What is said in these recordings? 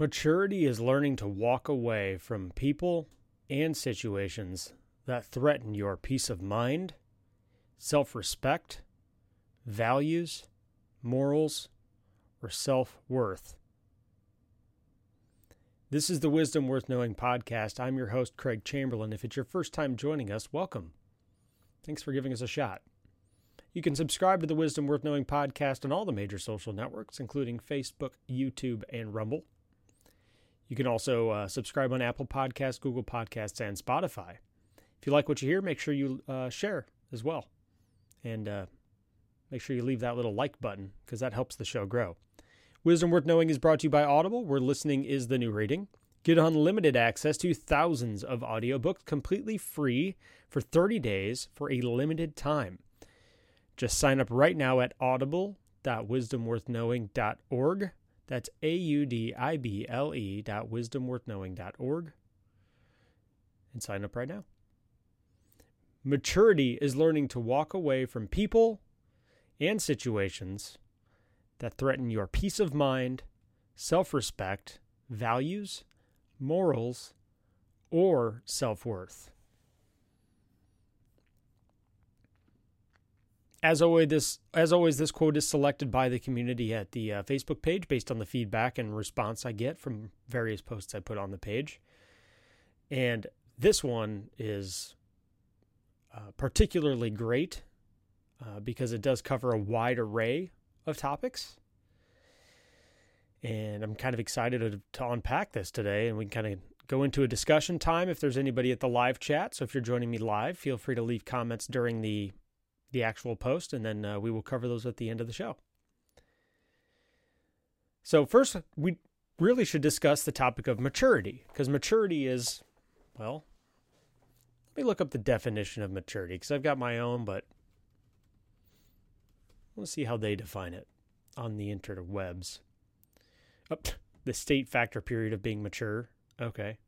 Maturity is learning to walk away from people and situations that threaten your peace of mind, self respect, values, morals, or self worth. This is the Wisdom Worth Knowing podcast. I'm your host, Craig Chamberlain. If it's your first time joining us, welcome. Thanks for giving us a shot. You can subscribe to the Wisdom Worth Knowing podcast on all the major social networks, including Facebook, YouTube, and Rumble. You can also uh, subscribe on Apple Podcasts, Google Podcasts, and Spotify. If you like what you hear, make sure you uh, share as well. And uh, make sure you leave that little like button because that helps the show grow. Wisdom Worth Knowing is brought to you by Audible, where listening is the new reading. Get unlimited access to thousands of audiobooks completely free for 30 days for a limited time. Just sign up right now at audible.wisdomworthknowing.org that's A U D I B L E dot wisdomworthknowing.org and sign up right now. Maturity is learning to walk away from people and situations that threaten your peace of mind, self respect, values, morals, or self worth. As always, this as always, this quote is selected by the community at the uh, Facebook page based on the feedback and response I get from various posts I put on the page. And this one is uh, particularly great uh, because it does cover a wide array of topics. And I'm kind of excited to, to unpack this today, and we can kind of go into a discussion time if there's anybody at the live chat. So if you're joining me live, feel free to leave comments during the the actual post, and then uh, we will cover those at the end of the show. So, first, we really should discuss the topic of maturity, because maturity is, well, let me look up the definition of maturity, because I've got my own, but let's see how they define it on the interwebs. Oh, the state factor period of being mature. Okay.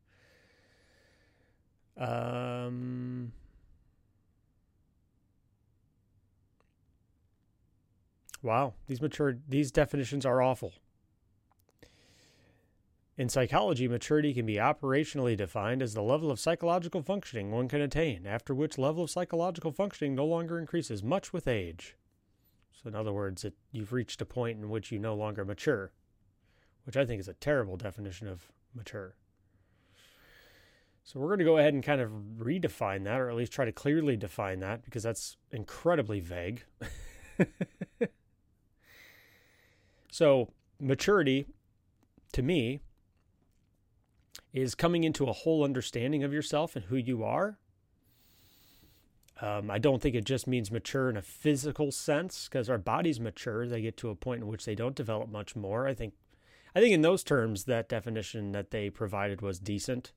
Um, Wow, these mature these definitions are awful. In psychology, maturity can be operationally defined as the level of psychological functioning one can attain, after which level of psychological functioning no longer increases much with age. So, in other words, it, you've reached a point in which you no longer mature, which I think is a terrible definition of mature. So, we're going to go ahead and kind of redefine that, or at least try to clearly define that, because that's incredibly vague. So, maturity to me is coming into a whole understanding of yourself and who you are. Um, I don't think it just means mature in a physical sense because our bodies mature. They get to a point in which they don't develop much more. I think, I think in those terms, that definition that they provided was decent.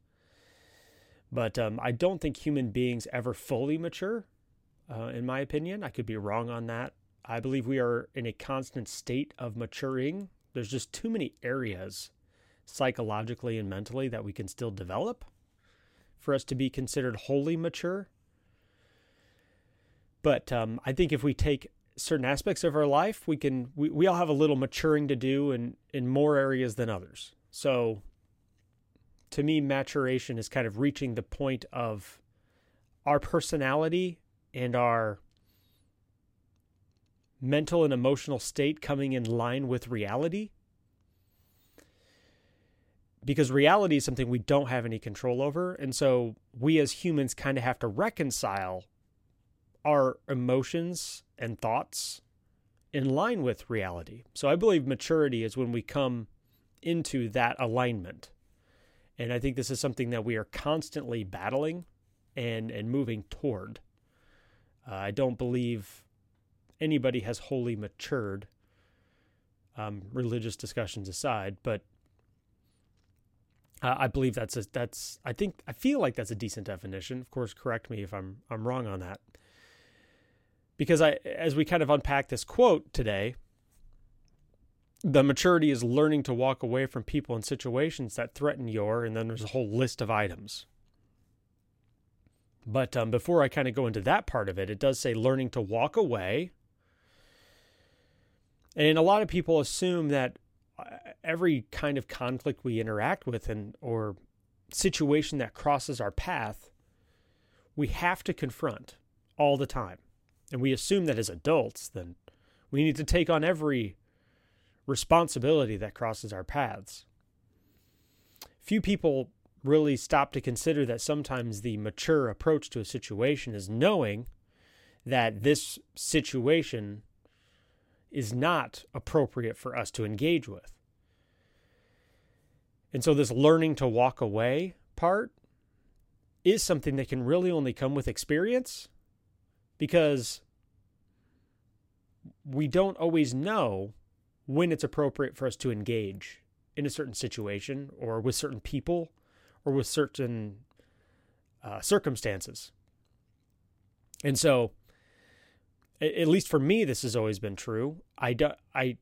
But um, I don't think human beings ever fully mature, uh, in my opinion. I could be wrong on that. I believe we are in a constant state of maturing. There's just too many areas psychologically and mentally that we can still develop for us to be considered wholly mature. But um, I think if we take certain aspects of our life, we can we, we all have a little maturing to do in, in more areas than others. So to me, maturation is kind of reaching the point of our personality and our mental and emotional state coming in line with reality. Because reality is something we don't have any control over. And so we as humans kind of have to reconcile our emotions and thoughts in line with reality. So I believe maturity is when we come into that alignment. And I think this is something that we are constantly battling and and moving toward. Uh, I don't believe anybody has wholly matured, um, religious discussions aside. But uh, I believe that's a, that's I think I feel like that's a decent definition. Of course, correct me if I'm I'm wrong on that. Because I, as we kind of unpack this quote today, the maturity is learning to walk away from people and situations that threaten your, and then there's a whole list of items. But um, before I kind of go into that part of it, it does say learning to walk away and a lot of people assume that uh, every kind of conflict we interact with and or situation that crosses our path, we have to confront all the time. And we assume that as adults, then we need to take on every responsibility that crosses our paths. Few people really stop to consider that sometimes the mature approach to a situation is knowing that this situation is not appropriate for us to engage with. And so, this learning to walk away part is something that can really only come with experience because we don't always know when it's appropriate for us to engage in a certain situation or with certain people or with certain uh, circumstances. And so, at least for me, this has always been true. I, do, I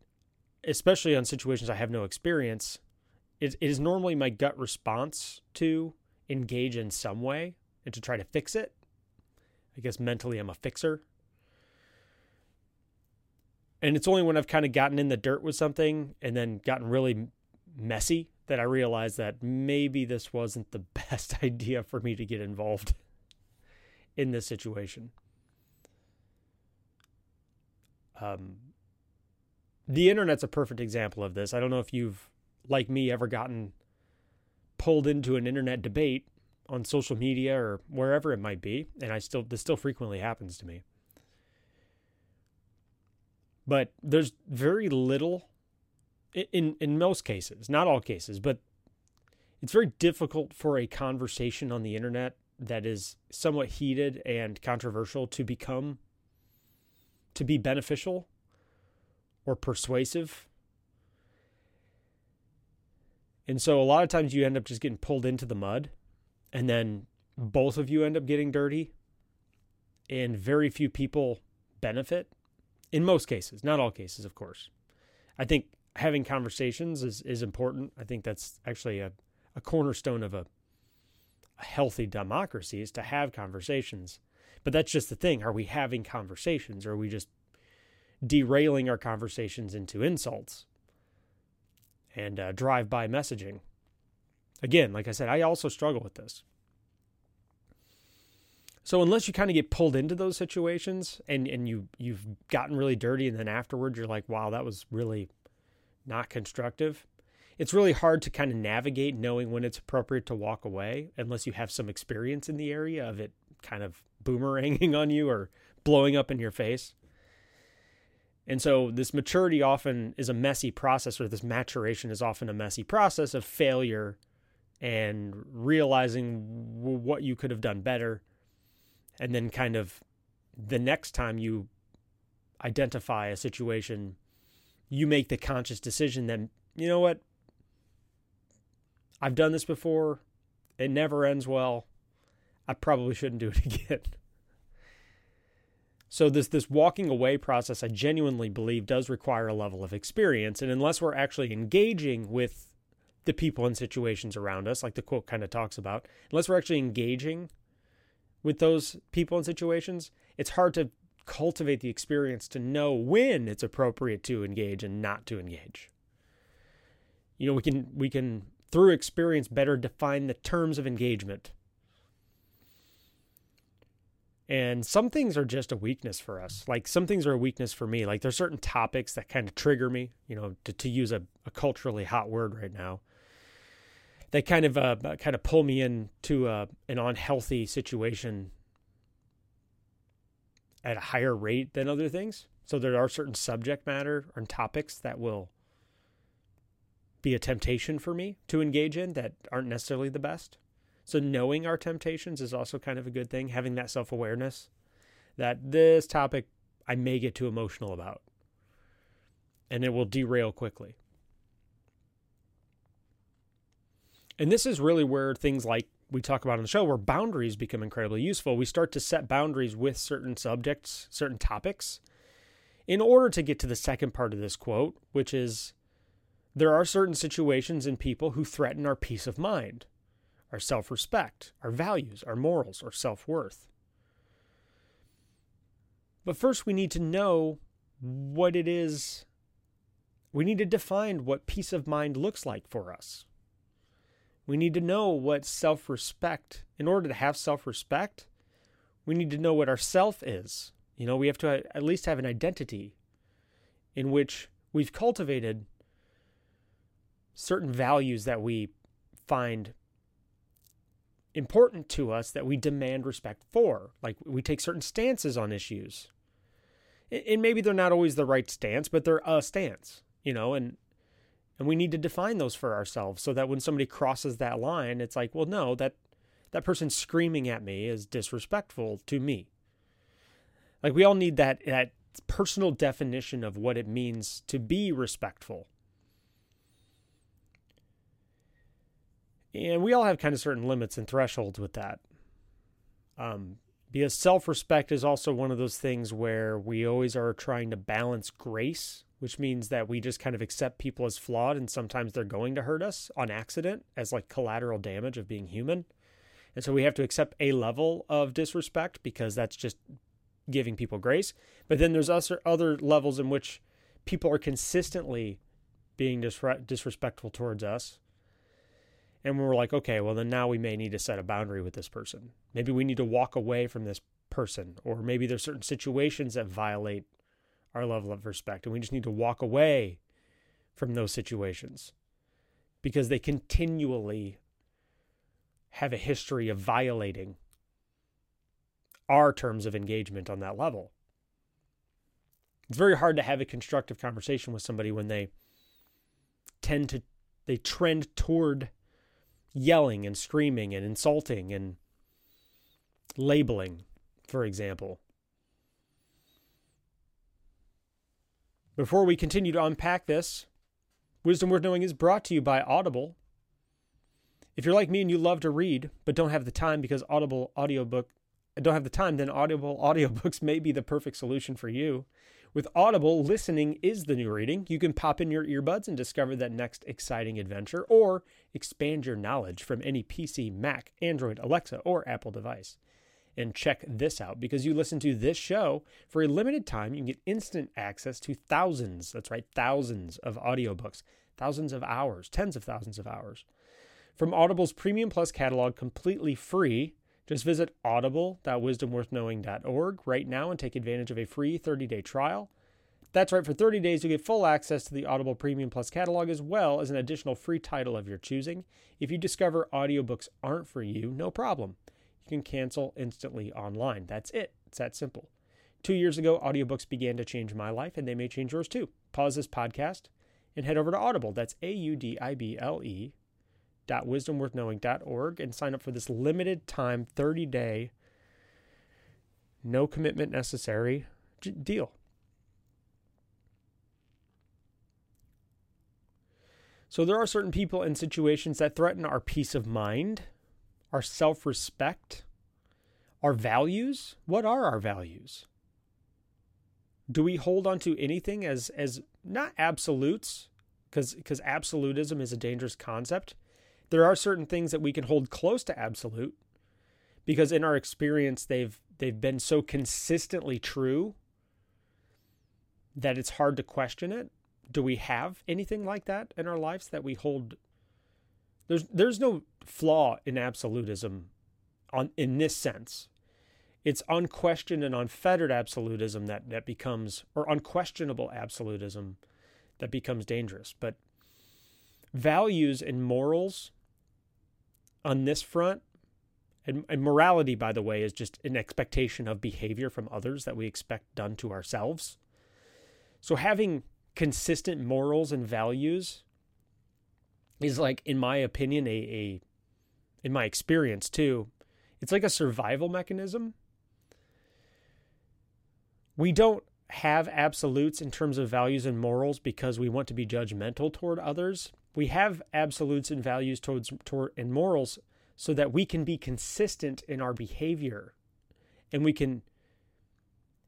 especially on situations I have no experience, it, it is normally my gut response to engage in some way and to try to fix it. I guess mentally I'm a fixer. And it's only when I've kind of gotten in the dirt with something and then gotten really messy that I realized that maybe this wasn't the best idea for me to get involved in this situation. Um, the internet's a perfect example of this. I don't know if you've, like me, ever gotten pulled into an internet debate on social media or wherever it might be, and I still this still frequently happens to me. But there's very little in in most cases, not all cases, but it's very difficult for a conversation on the internet that is somewhat heated and controversial to become to be beneficial or persuasive. And so a lot of times you end up just getting pulled into the mud and then both of you end up getting dirty and very few people benefit in most cases, not all cases, of course. I think having conversations is, is important. I think that's actually a, a cornerstone of a, a healthy democracy is to have conversations. But that's just the thing. Are we having conversations or are we just derailing our conversations into insults and uh, drive by messaging? Again, like I said, I also struggle with this. So unless you kind of get pulled into those situations and, and you you've gotten really dirty and then afterwards you're like, wow, that was really not constructive. It's really hard to kind of navigate knowing when it's appropriate to walk away unless you have some experience in the area of it kind of boomeranging on you or blowing up in your face. And so this maturity often is a messy process, or this maturation is often a messy process of failure and realizing what you could have done better. And then kind of the next time you identify a situation you make the conscious decision that, you know what? I've done this before. It never ends well. I probably shouldn't do it again. So this this walking away process I genuinely believe does require a level of experience and unless we're actually engaging with the people and situations around us like the quote kind of talks about, unless we're actually engaging with those people and situations, it's hard to cultivate the experience to know when it's appropriate to engage and not to engage. You know, we can we can through experience better define the terms of engagement. And some things are just a weakness for us. Like some things are a weakness for me. Like there's certain topics that kind of trigger me, you know, to, to use a, a culturally hot word right now. They kind of uh, kind of pull me into uh, an unhealthy situation at a higher rate than other things. So there are certain subject matter and topics that will be a temptation for me to engage in that aren't necessarily the best. So knowing our temptations is also kind of a good thing, having that self-awareness that this topic I may get too emotional about and it will derail quickly. And this is really where things like we talk about on the show where boundaries become incredibly useful. We start to set boundaries with certain subjects, certain topics, in order to get to the second part of this quote, which is there are certain situations and people who threaten our peace of mind, our self respect, our values, our morals, our self worth. But first, we need to know what it is we need to define what peace of mind looks like for us. We need to know what self respect, in order to have self respect, we need to know what our self is. You know, we have to at least have an identity in which we've cultivated certain values that we find important to us that we demand respect for. Like we take certain stances on issues. And maybe they're not always the right stance, but they're a stance, you know, and and we need to define those for ourselves so that when somebody crosses that line, it's like, well, no, that that person screaming at me is disrespectful to me. Like we all need that that personal definition of what it means to be respectful. And we all have kind of certain limits and thresholds with that. Um, because self respect is also one of those things where we always are trying to balance grace, which means that we just kind of accept people as flawed and sometimes they're going to hurt us on accident as like collateral damage of being human. And so we have to accept a level of disrespect because that's just giving people grace. But then there's other other levels in which people are consistently being disre- disrespectful towards us. And we're like, okay, well, then now we may need to set a boundary with this person. Maybe we need to walk away from this person, or maybe there's certain situations that violate our level of respect, and we just need to walk away from those situations because they continually have a history of violating our terms of engagement on that level. It's very hard to have a constructive conversation with somebody when they tend to they trend toward yelling and screaming and insulting and labeling, for example. Before we continue to unpack this, Wisdom Worth Knowing is brought to you by Audible. If you're like me and you love to read but don't have the time because Audible audiobook don't have the time, then Audible audiobooks may be the perfect solution for you. With Audible, listening is the new reading. You can pop in your earbuds and discover that next exciting adventure or expand your knowledge from any PC, Mac, Android, Alexa, or Apple device. And check this out because you listen to this show for a limited time, you can get instant access to thousands, that's right, thousands of audiobooks, thousands of hours, tens of thousands of hours from Audible's Premium Plus catalog completely free. Just visit audible.wisdomworthknowing.org right now and take advantage of a free 30-day trial. That's right, for 30 days, you'll get full access to the Audible Premium Plus catalog as well as an additional free title of your choosing. If you discover audiobooks aren't for you, no problem. You can cancel instantly online. That's it. It's that simple. Two years ago, audiobooks began to change my life, and they may change yours too. Pause this podcast and head over to Audible. That's A U D I B L E www.wisdomworthknowing.org and sign up for this limited time 30 day no commitment necessary deal. So there are certain people and situations that threaten our peace of mind, our self-respect, our values. What are our values? Do we hold on to anything as as not absolutes because because absolutism is a dangerous concept there are certain things that we can hold close to absolute because in our experience they've they've been so consistently true that it's hard to question it. Do we have anything like that in our lives that we hold there's there's no flaw in absolutism on in this sense. It's unquestioned and unfettered absolutism that, that becomes or unquestionable absolutism that becomes dangerous. But values and morals on this front, and, and, morality, by the way, is just an expectation of behavior from others that we expect done to ourselves. So having consistent morals and values is like, in my opinion, a, a in my experience too, it's like a survival mechanism. We don't have absolutes in terms of values and morals because we want to be judgmental toward others we have absolutes and values towards toward and morals so that we can be consistent in our behavior and we can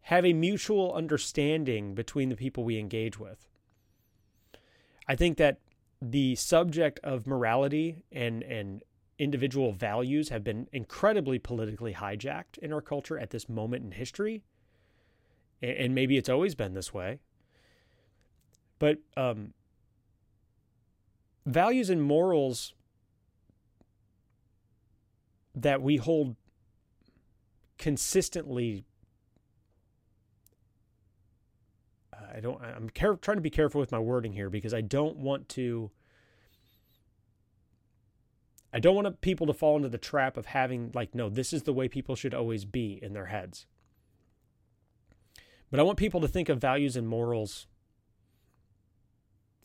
have a mutual understanding between the people we engage with. I think that the subject of morality and and individual values have been incredibly politically hijacked in our culture at this moment in history. And maybe it's always been this way. But um, values and morals that we hold consistently I don't I'm care, trying to be careful with my wording here because I don't want to I don't want people to fall into the trap of having like no this is the way people should always be in their heads. But I want people to think of values and morals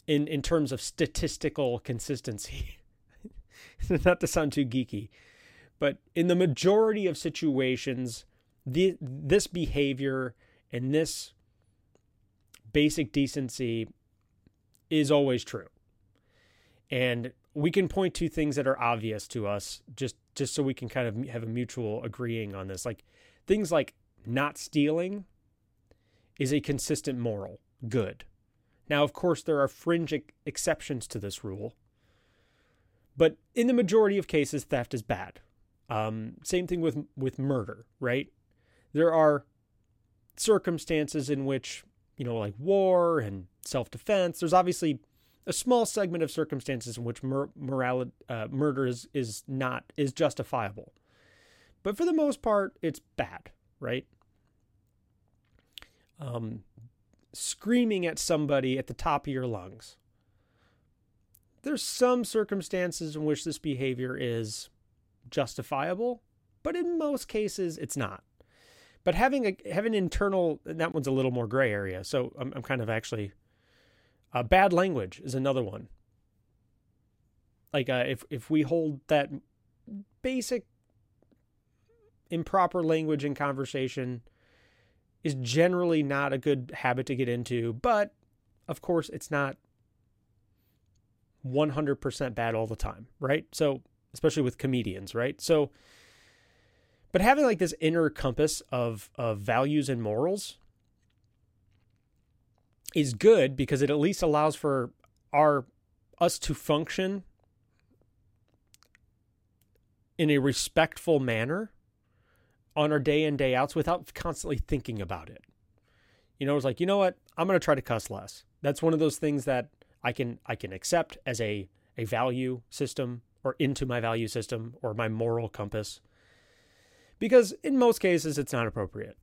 in in terms of statistical consistency. Not to sound too geeky, but in the majority of situations, the, this behavior and this basic decency is always true. And we can point to things that are obvious to us just just so we can kind of have a mutual agreeing on this. Like things like not stealing is a consistent moral good. Now, of course, there are fringe exceptions to this rule, but in the majority of cases, theft is bad. Um, same thing with with murder, right? There are circumstances in which you know, like war and self defense. There's obviously a small segment of circumstances in which mur- morality, uh, murder is is not is justifiable, but for the most part, it's bad, right? Um, screaming at somebody at the top of your lungs. There's some circumstances in which this behavior is justifiable, but in most cases, it's not. But having a having internal that one's a little more gray area. So I'm I'm kind of actually uh, bad language is another one. Like uh, if if we hold that basic improper language in conversation is generally not a good habit to get into, but of course it's not 100% bad all the time, right? So especially with comedians, right? So but having like this inner compass of of values and morals is good because it at least allows for our us to function in a respectful manner on our day in day outs without constantly thinking about it. You know, it's like, you know what? I'm going to try to cuss less. That's one of those things that I can I can accept as a a value system or into my value system or my moral compass because in most cases it's not appropriate.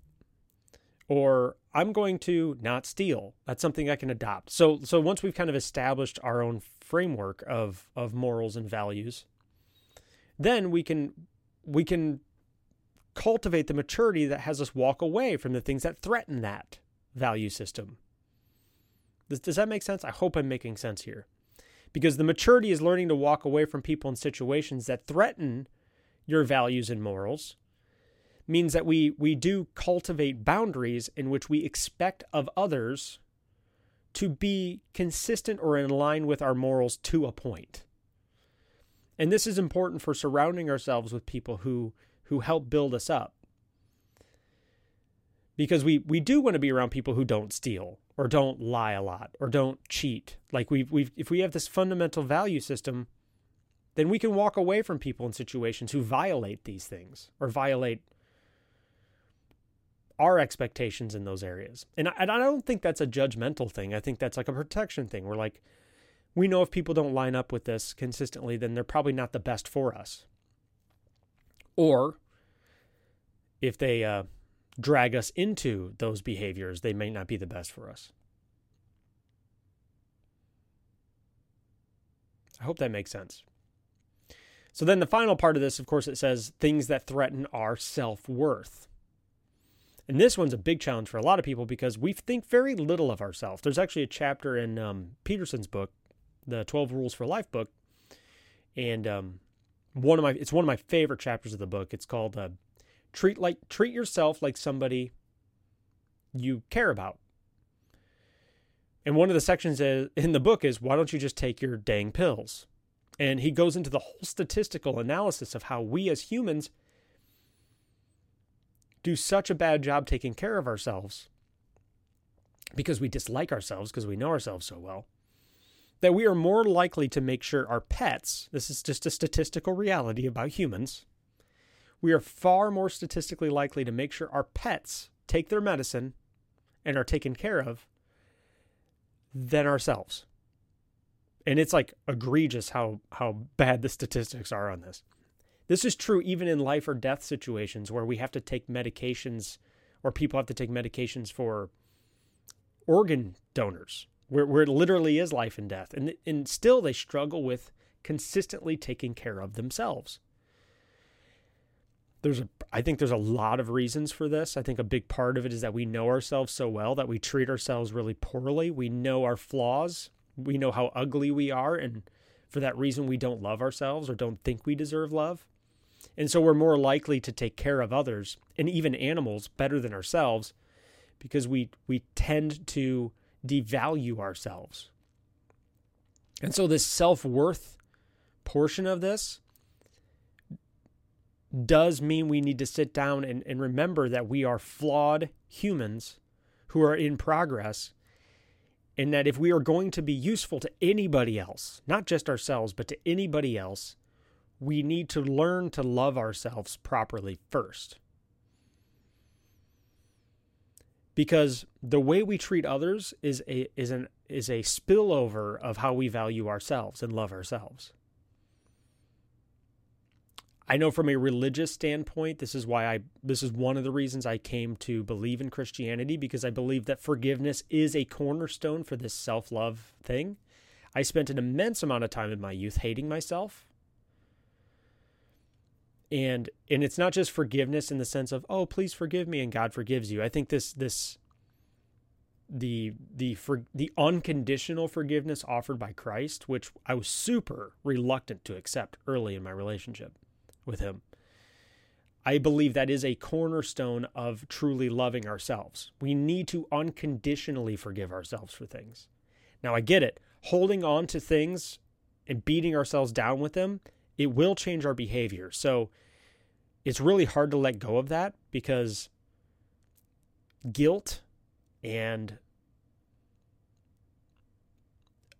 Or I'm going to not steal. That's something I can adopt. So so once we've kind of established our own framework of of morals and values, then we can we can cultivate the maturity that has us walk away from the things that threaten that value system. Does, does that make sense? I hope I'm making sense here. Because the maturity is learning to walk away from people and situations that threaten your values and morals means that we we do cultivate boundaries in which we expect of others to be consistent or in line with our morals to a point. And this is important for surrounding ourselves with people who who help build us up. Because we we do want to be around people who don't steal or don't lie a lot or don't cheat. Like we we if we have this fundamental value system, then we can walk away from people in situations who violate these things or violate our expectations in those areas. And I, and I don't think that's a judgmental thing. I think that's like a protection thing. We're like, we know if people don't line up with this consistently, then they're probably not the best for us. Or if they uh, drag us into those behaviors, they may not be the best for us. I hope that makes sense. So then the final part of this, of course, it says things that threaten our self worth. And this one's a big challenge for a lot of people because we think very little of ourselves. There's actually a chapter in um, Peterson's book, the 12 Rules for Life book, and um, one of my it's one of my favorite chapters of the book. It's called uh, "Treat like Treat Yourself Like Somebody You Care About." And one of the sections in the book is why don't you just take your dang pills? And he goes into the whole statistical analysis of how we as humans do such a bad job taking care of ourselves because we dislike ourselves because we know ourselves so well that we are more likely to make sure our pets, this is just a statistical reality about humans, we are far more statistically likely to make sure our pets take their medicine and are taken care of than ourselves. And it's like egregious how how bad the statistics are on this. This is true even in life or death situations where we have to take medications or people have to take medications for organ donors, where, where it literally is life and death. And, and still they struggle with consistently taking care of themselves. There's a, I think there's a lot of reasons for this. I think a big part of it is that we know ourselves so well that we treat ourselves really poorly. We know our flaws. We know how ugly we are. And for that reason, we don't love ourselves or don't think we deserve love. And so we're more likely to take care of others and even animals better than ourselves because we we tend to devalue ourselves. And so this self-worth portion of this does mean we need to sit down and, and remember that we are flawed humans who are in progress and that if we are going to be useful to anybody else, not just ourselves, but to anybody else, we need to learn to love ourselves properly first. Because the way we treat others is a is an is a spillover of how we value ourselves and love ourselves. I know from a religious standpoint, this is why I this is one of the reasons I came to believe in Christianity because I believe that forgiveness is a cornerstone for this self-love thing. I spent an immense amount of time in my youth hating myself and and it's not just forgiveness in the sense of oh please forgive me and god forgives you. I think this this the the for the unconditional forgiveness offered by christ which i was super reluctant to accept early in my relationship with him i believe that is a cornerstone of truly loving ourselves. We need to unconditionally forgive ourselves for things. Now i get it. Holding on to things and beating ourselves down with them it will change our behavior. So it's really hard to let go of that because guilt and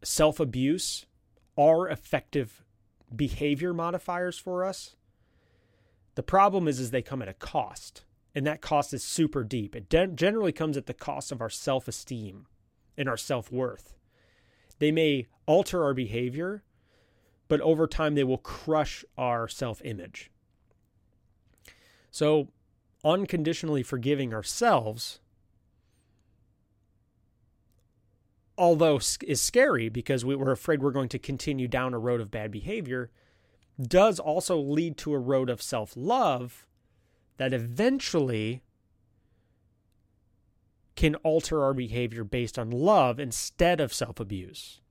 self abuse are effective behavior modifiers for us. The problem is, is they come at a cost, and that cost is super deep. It de- generally comes at the cost of our self esteem and our self worth. They may alter our behavior, but over time they will crush our self image. So, unconditionally forgiving ourselves, although is scary because we were afraid we're going to continue down a road of bad behavior, does also lead to a road of self love that eventually can alter our behavior based on love instead of self abuse.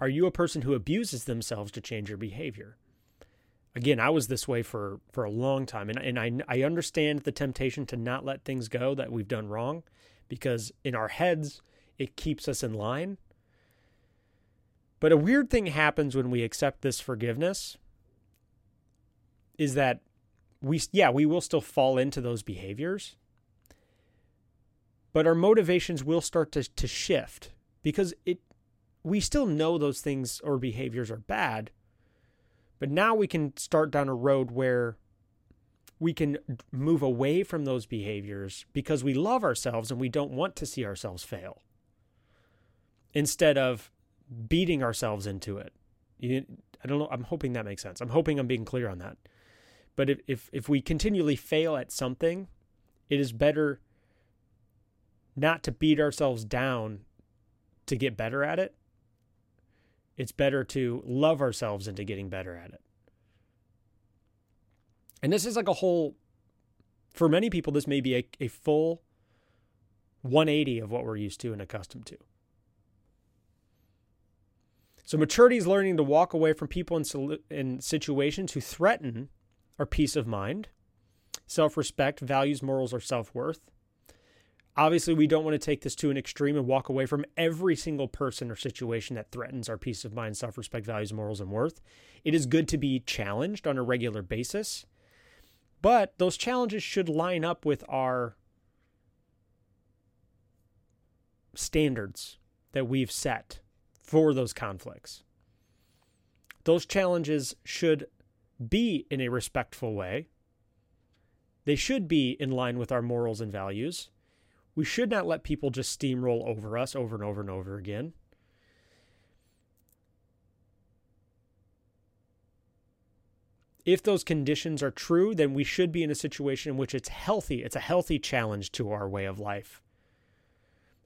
Are you a person who abuses themselves to change your behavior? Again, I was this way for for a long time, and and I I understand the temptation to not let things go that we've done wrong, because in our heads it keeps us in line. But a weird thing happens when we accept this forgiveness is that we yeah, we will still fall into those behaviors. But our motivations will start to to shift because it we still know those things or behaviors are bad, but now we can start down a road where we can move away from those behaviors because we love ourselves and we don't want to see ourselves fail instead of beating ourselves into it. You, I don't know. I'm hoping that makes sense. I'm hoping I'm being clear on that. But if, if, if we continually fail at something, it is better not to beat ourselves down to get better at it it's better to love ourselves into getting better at it. And this is like a whole, for many people, this may be a, a full 180 of what we're used to and accustomed to. So, maturity is learning to walk away from people and, in situations who threaten our peace of mind, self respect, values, morals, or self worth. Obviously, we don't want to take this to an extreme and walk away from every single person or situation that threatens our peace of mind, self respect, values, morals, and worth. It is good to be challenged on a regular basis, but those challenges should line up with our standards that we've set for those conflicts. Those challenges should be in a respectful way. They should be in line with our morals and values We should not let people just steamroll over us over and over and over again. If those conditions are true, then we should be in a situation in which it's healthy. It's a healthy challenge to our way of life.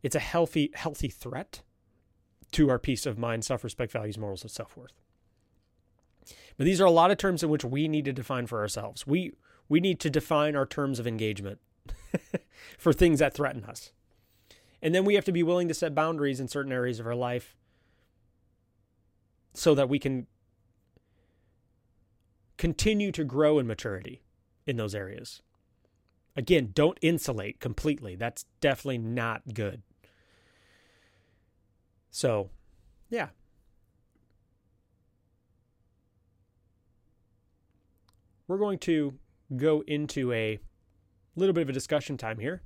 It's a healthy, healthy threat to our peace of mind, self respect, values, morals, and self worth. But these are a lot of terms in which we need to define for ourselves. We we need to define our terms of engagement for things that threaten us. And then we have to be willing to set boundaries in certain areas of our life so that we can continue to grow in maturity in those areas. Again, don't insulate completely. That's definitely not good. So, yeah. We're going to go into a little bit of a discussion time here.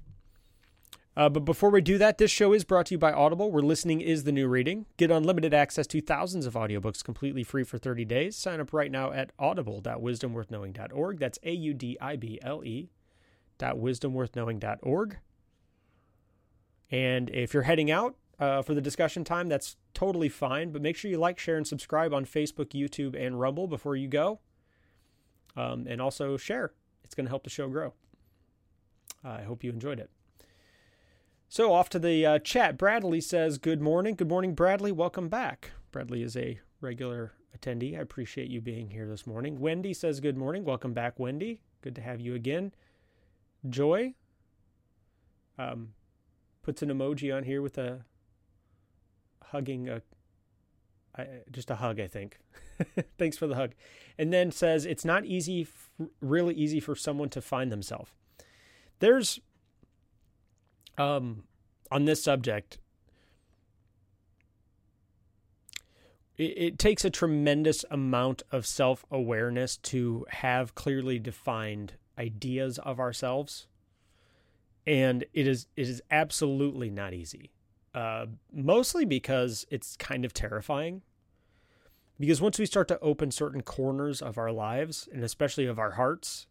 Uh, but before we do that, this show is brought to you by Audible, where listening is the new reading. Get unlimited access to thousands of audiobooks completely free for 30 days. Sign up right now at audible.wisdomworthknowing.org. That's A U D I B L E dot wisdomworthknowing.org. And if you're heading out uh, for the discussion time, that's totally fine. But make sure you like, share, and subscribe on Facebook, YouTube, and Rumble before you go. Um, and also share, it's going to help the show grow. I hope you enjoyed it. So off to the uh, chat. Bradley says, "Good morning, good morning, Bradley. Welcome back." Bradley is a regular attendee. I appreciate you being here this morning. Wendy says, "Good morning. Welcome back, Wendy. Good to have you again." Joy um, puts an emoji on here with a hugging a just a hug, I think. Thanks for the hug. And then says it's not easy, really easy for someone to find themselves. There's um, on this subject, it, it takes a tremendous amount of self awareness to have clearly defined ideas of ourselves. And it is it is absolutely not easy. Uh, mostly because it's kind of terrifying. Because once we start to open certain corners of our lives, and especially of our hearts,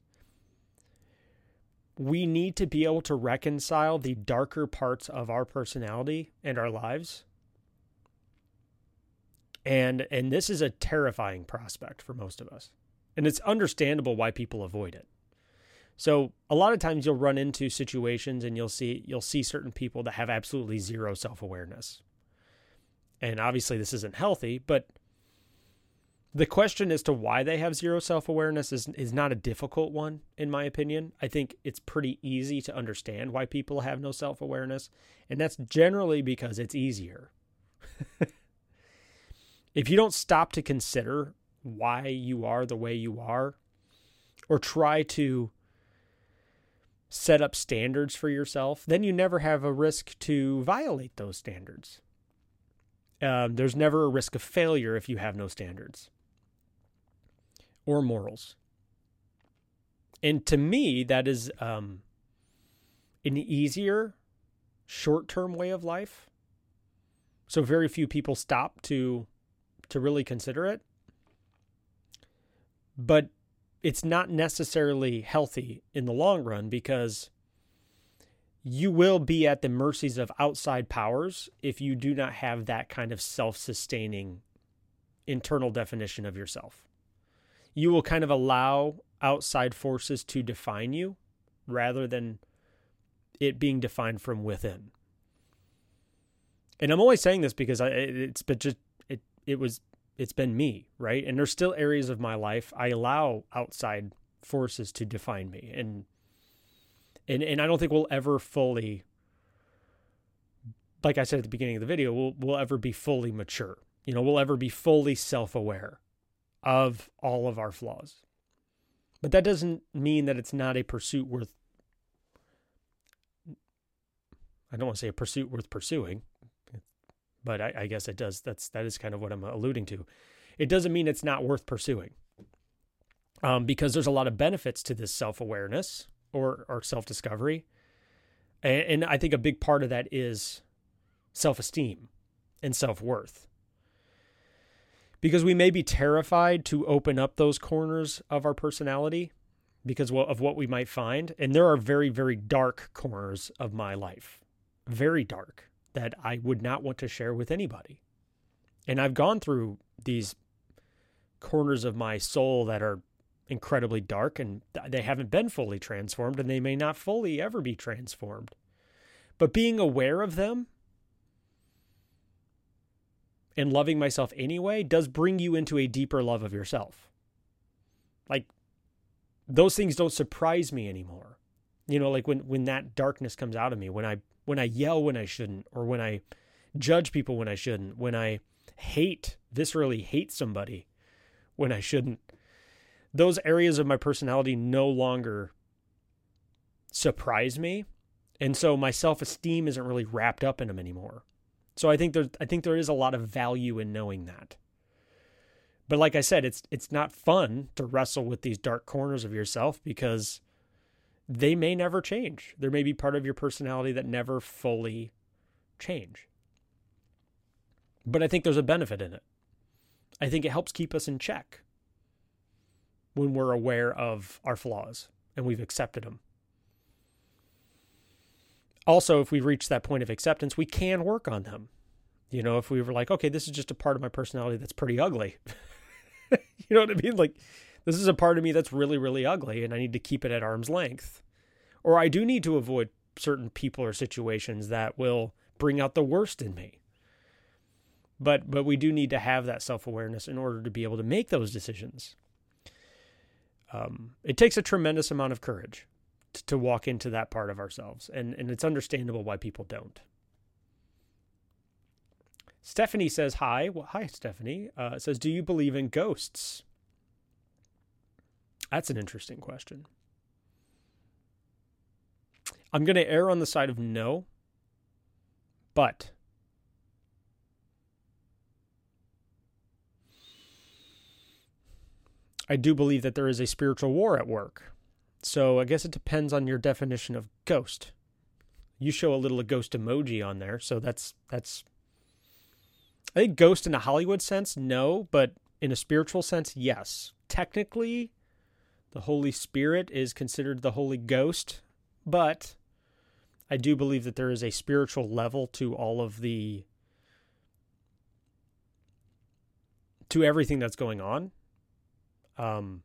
we need to be able to reconcile the darker parts of our personality and our lives. And and this is a terrifying prospect for most of us. And it's understandable why people avoid it. So a lot of times you'll run into situations and you'll see you'll see certain people that have absolutely zero self-awareness. And obviously this isn't healthy, but the question as to why they have zero self awareness is, is not a difficult one, in my opinion. I think it's pretty easy to understand why people have no self awareness, and that's generally because it's easier. if you don't stop to consider why you are the way you are, or try to set up standards for yourself, then you never have a risk to violate those standards. Um, there's never a risk of failure if you have no standards or morals. And to me, that is um, an easier short term way of life. So very few people stop to to really consider it. But it's not necessarily healthy in the long run because you will be at the mercies of outside powers if you do not have that kind of self sustaining internal definition of yourself you will kind of allow outside forces to define you rather than it being defined from within. And I'm always saying this because I, it's been just it it was it's been me, right? And there's still areas of my life I allow outside forces to define me and and and I don't think we'll ever fully like I said at the beginning of the video, we'll we'll ever be fully mature. You know, we'll ever be fully self-aware of all of our flaws. But that doesn't mean that it's not a pursuit worth I don't want to say a pursuit worth pursuing, but I, I, guess it does. That's that is kind of what I'm alluding to. It doesn't mean it's not worth pursuing, um, because there's a lot of benefits to this self awareness or or self discovery, and, and I think a big part of that is self esteem and self worth because we may be terrified to open up those corners of our personality because of what we might find. And there are very, very dark corners of my life. very dark that I would not want to share with anybody. And I've gone through these corners of my soul that are incredibly dark and they haven't been fully transformed and they may not fully ever be transformed. But being aware of them and loving myself anyway does bring you into a deeper love of yourself. Like those things don't surprise me anymore. You know, like when when that darkness comes out of me, when I when I yell when I shouldn't or when I judge people when I shouldn't, when I hate viscerally hate somebody when I shouldn't. Those areas of my personality no longer surprise me. And so my self-esteem isn't really wrapped up in them anymore. So I think there I think there is a lot of value in knowing that. But like I said, it's it's not fun to wrestle with these dark corners of yourself because they may never change. There may be part of your personality that never fully change. But I think there's a benefit in it. I think it helps keep us in check when we're aware of our flaws and we've accepted them also, if we reach that point of acceptance, we can work on them. You know, if we were like, okay, this is just a part of my personality that's pretty ugly. you know what I mean? Like, this is a part of me that's really, really ugly, and I need to keep it at arm's length. Or I do need to avoid certain people or situations that will bring out the worst in me. But but we do need to have that self awareness in order to be able to make those decisions. Um, it takes a tremendous amount of courage to walk into that part of ourselves. And, and it's understandable why people don't. Stephanie says, Hi. Well, hi, Stephanie. Uh, says, Do you believe in ghosts? That's an interesting question. I'm going to err on the side of no, but I do believe that there is a spiritual war at work. So I guess it depends on your definition of ghost. You show a little ghost emoji on there, so that's that's I think ghost in a Hollywood sense, no, but in a spiritual sense, yes. Technically, the Holy Spirit is considered the Holy Ghost, but I do believe that there is a spiritual level to all of the to everything that's going on. Um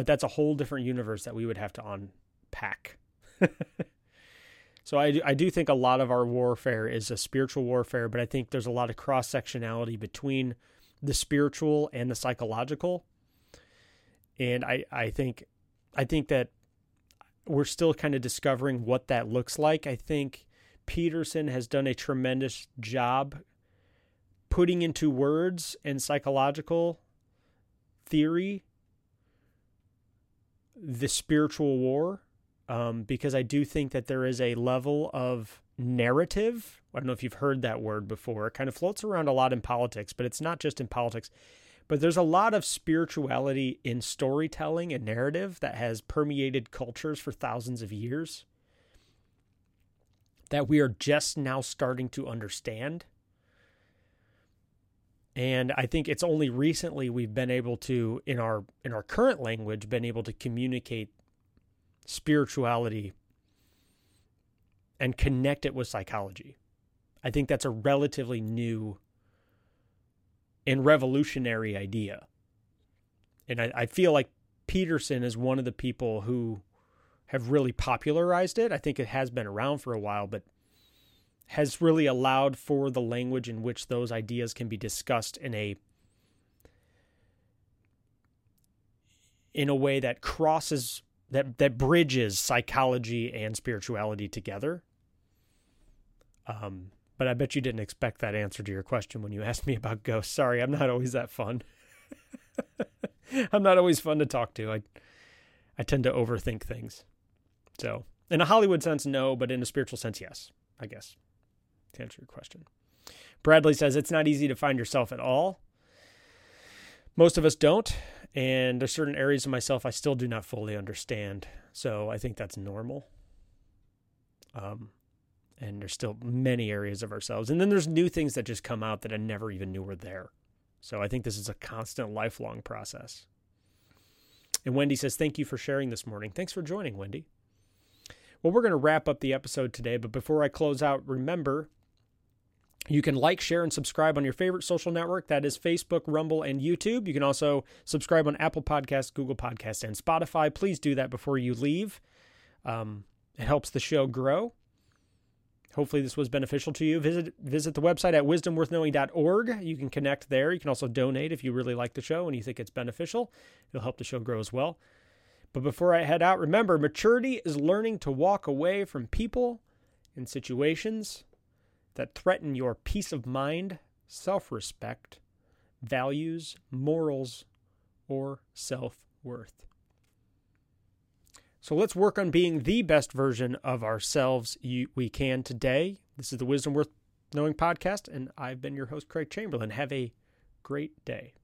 but that's a whole different universe that we would have to unpack. so I do, I do think a lot of our warfare is a spiritual warfare, but I think there's a lot of cross sectionality between the spiritual and the psychological. And I, I think I think that we're still kind of discovering what that looks like. I think Peterson has done a tremendous job putting into words and psychological theory the spiritual war um, because I do think that there is a level of narrative. I don't know if you've heard that word before. It kind of floats around a lot in politics, but it's not just in politics. But there's a lot of spirituality in storytelling and narrative that has permeated cultures for thousands of years that we are just now starting to understand. And I think it's only recently we've been able to, in our in our current language, been able to communicate spirituality and connect it with psychology. I think that's a relatively new and revolutionary idea. And I, I feel like Peterson is one of the people who have really popularized it. I think it has been around for a while, but has really allowed for the language in which those ideas can be discussed in a in a way that crosses that that bridges psychology and spirituality together. Um, but I bet you didn't expect that answer to your question when you asked me about ghosts. Sorry, I'm not always that fun. I'm not always fun to talk to. I I tend to overthink things. So, in a Hollywood sense, no, but in a spiritual sense, yes, I guess to answer your question. Bradley says it's not easy to find yourself at all. Most of us don't, and there's certain areas of myself I still do not fully understand. So I think that's normal. Um, and there's still many areas of ourselves, and then there's new things that just come out that I never even knew were there. So I think this is a constant, lifelong process. And Wendy says, "Thank you for sharing this morning. Thanks for joining, Wendy." Well, we're going to wrap up the episode today, but before I close out, remember you can like, share, and subscribe on your favorite social network. That is Facebook, Rumble, and YouTube. You can also subscribe on Apple Podcasts, Google Podcasts, and Spotify. Please do that before you leave. Um, it helps the show grow. Hopefully, this was beneficial to you. Visit visit the website at wisdomworthknowing.org. You can connect there. You can also donate if you really like the show and you think it's beneficial. It'll help the show grow as well. But before I head out, remember maturity is learning to walk away from people and situations that threaten your peace of mind, self respect, values, morals, or self worth. So let's work on being the best version of ourselves we can today. This is the Wisdom Worth Knowing podcast, and I've been your host, Craig Chamberlain. Have a great day.